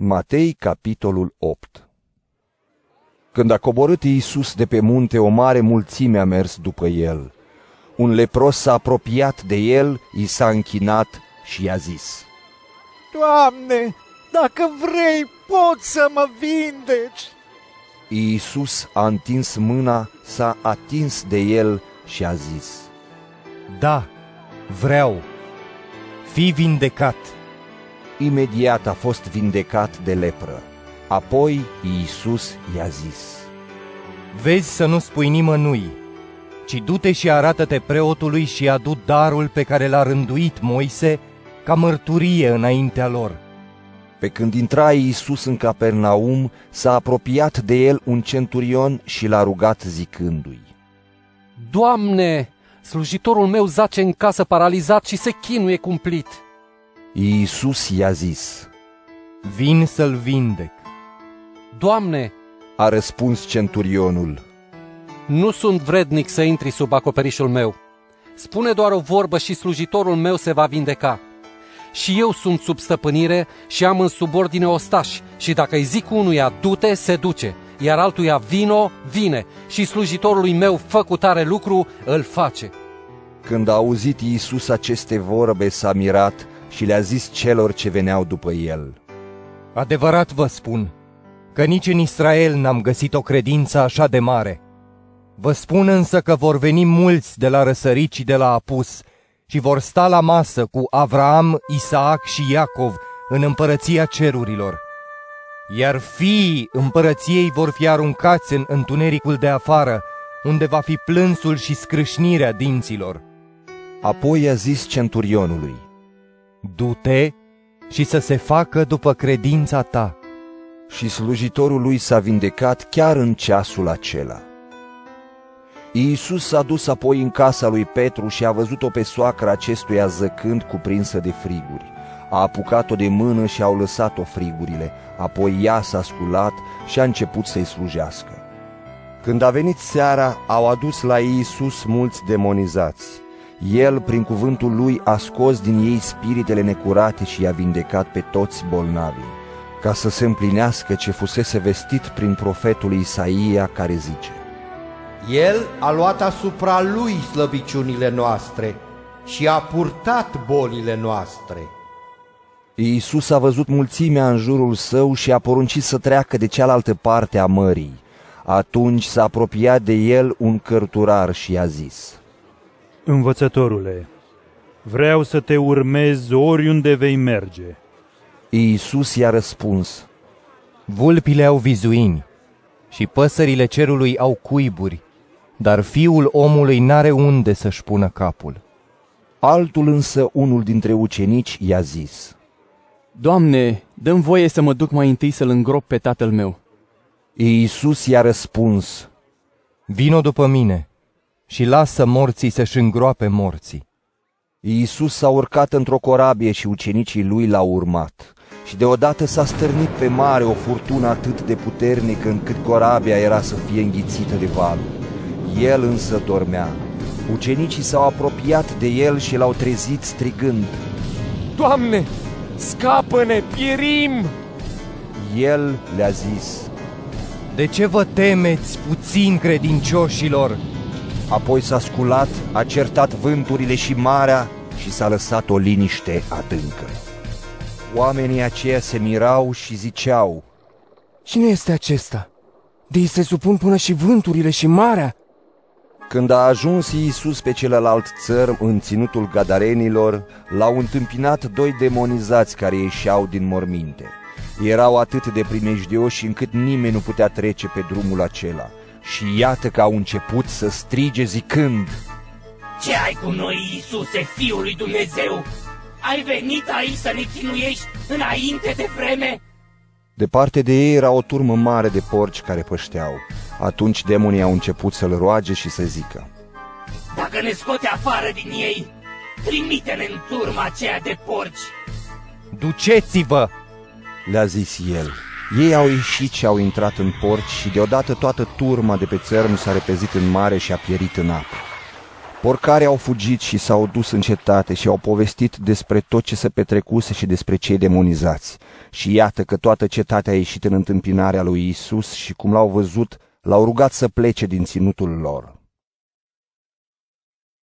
Matei, capitolul 8 Când a coborât Iisus de pe munte, o mare mulțime a mers după el. Un lepros s-a apropiat de el, i s-a închinat și i-a zis, Doamne, dacă vrei, poți să mă vindeci. Iisus a întins mâna, s-a atins de el și a zis, Da, vreau, fi vindecat. Imediat a fost vindecat de lepră. Apoi Iisus i-a zis, Vezi să nu spui nimănui, ci du-te și arată-te preotului și adu darul pe care l-a rânduit Moise ca mărturie înaintea lor. Pe când intra Iisus în Capernaum, s-a apropiat de el un centurion și l-a rugat zicându-i, Doamne, slujitorul meu zace în casă paralizat și se chinuie cumplit. Iisus i-a zis, Vin să-l vindec. Doamne, a răspuns centurionul, nu sunt vrednic să intri sub acoperișul meu. Spune doar o vorbă și slujitorul meu se va vindeca. Și eu sunt sub stăpânire și am în subordine ostași și dacă îi zic unuia du-te, se duce, iar altuia vino, vine și slujitorului meu fă cu tare lucru, îl face. Când a auzit Iisus aceste vorbe, s-a mirat și le-a zis celor ce veneau după el. Adevărat vă spun că nici în Israel n-am găsit o credință așa de mare. Vă spun însă că vor veni mulți de la răsărit și de la apus și vor sta la masă cu Avraam, Isaac și Iacov în împărăția cerurilor. Iar fiii împărăției vor fi aruncați în întunericul de afară, unde va fi plânsul și scrâșnirea dinților. Apoi i-a zis centurionului, Du-te și să se facă după credința ta. și slujitorul lui s-a vindecat chiar în ceasul acela. Iisus s-a dus apoi în casa lui Petru și a văzut-o pe soacra acestuia zăcând cuprinsă de friguri. A apucat-o de mână și au lăsat-o frigurile, apoi ea s-a sculat și a început să-i slujească. Când a venit seara, au adus la Iisus mulți demonizați. El, prin cuvântul lui, a scos din ei spiritele necurate și i-a vindecat pe toți bolnavii, ca să se împlinească ce fusese vestit prin profetul Isaia care zice El a luat asupra lui slăbiciunile noastre și a purtat bolile noastre. Iisus a văzut mulțimea în jurul său și a poruncit să treacă de cealaltă parte a mării. Atunci s-a apropiat de el un cărturar și i-a zis, Învățătorule, vreau să te urmez oriunde vei merge. Iisus i-a răspuns, Vulpile au vizuini și păsările cerului au cuiburi, dar fiul omului n-are unde să-și pună capul. altul însă unul dintre ucenici i-a zis, Doamne, dăm voie să mă duc mai întâi să-l îngrop pe tatăl meu. Iisus i-a răspuns, Vino după mine și lasă morții să-și îngroape morții. Iisus s-a urcat într-o corabie și ucenicii lui l-au urmat. Și deodată s-a stârnit pe mare o furtună atât de puternică încât corabia era să fie înghițită de valuri. El însă dormea. Ucenicii s-au apropiat de el și l-au trezit strigând. Doamne, scapă-ne, pierim! El le-a zis, De ce vă temeți, puțin credincioșilor? Apoi s-a sculat, a certat vânturile și marea și s-a lăsat o liniște adâncă. Oamenii aceia se mirau și ziceau, Cine este acesta? De îi se supun până și vânturile și marea? Când a ajuns Iisus pe celălalt țăr în ținutul gadarenilor, l-au întâmpinat doi demonizați care ieșeau din morminte. Erau atât de primejdioși încât nimeni nu putea trece pe drumul acela. Și iată că au început să strige zicând, Ce ai cu noi, Iisuse, Fiul lui Dumnezeu? Ai venit aici să ne chinuiești înainte de vreme? Departe de ei era o turmă mare de porci care pășteau. Atunci demonii au început să-l roage și să zică, Dacă ne scoți afară din ei, trimite-ne în turma aceea de porci. Duceți-vă! le-a zis el. Ei au ieșit și au intrat în porci și deodată toată turma de pe țărm s-a repezit în mare și a pierit în apă. Porcare au fugit și s-au dus în cetate și au povestit despre tot ce se petrecuse și despre cei demonizați. Și iată că toată cetatea a ieșit în întâmpinarea lui Isus și cum l-au văzut, l-au rugat să plece din ținutul lor.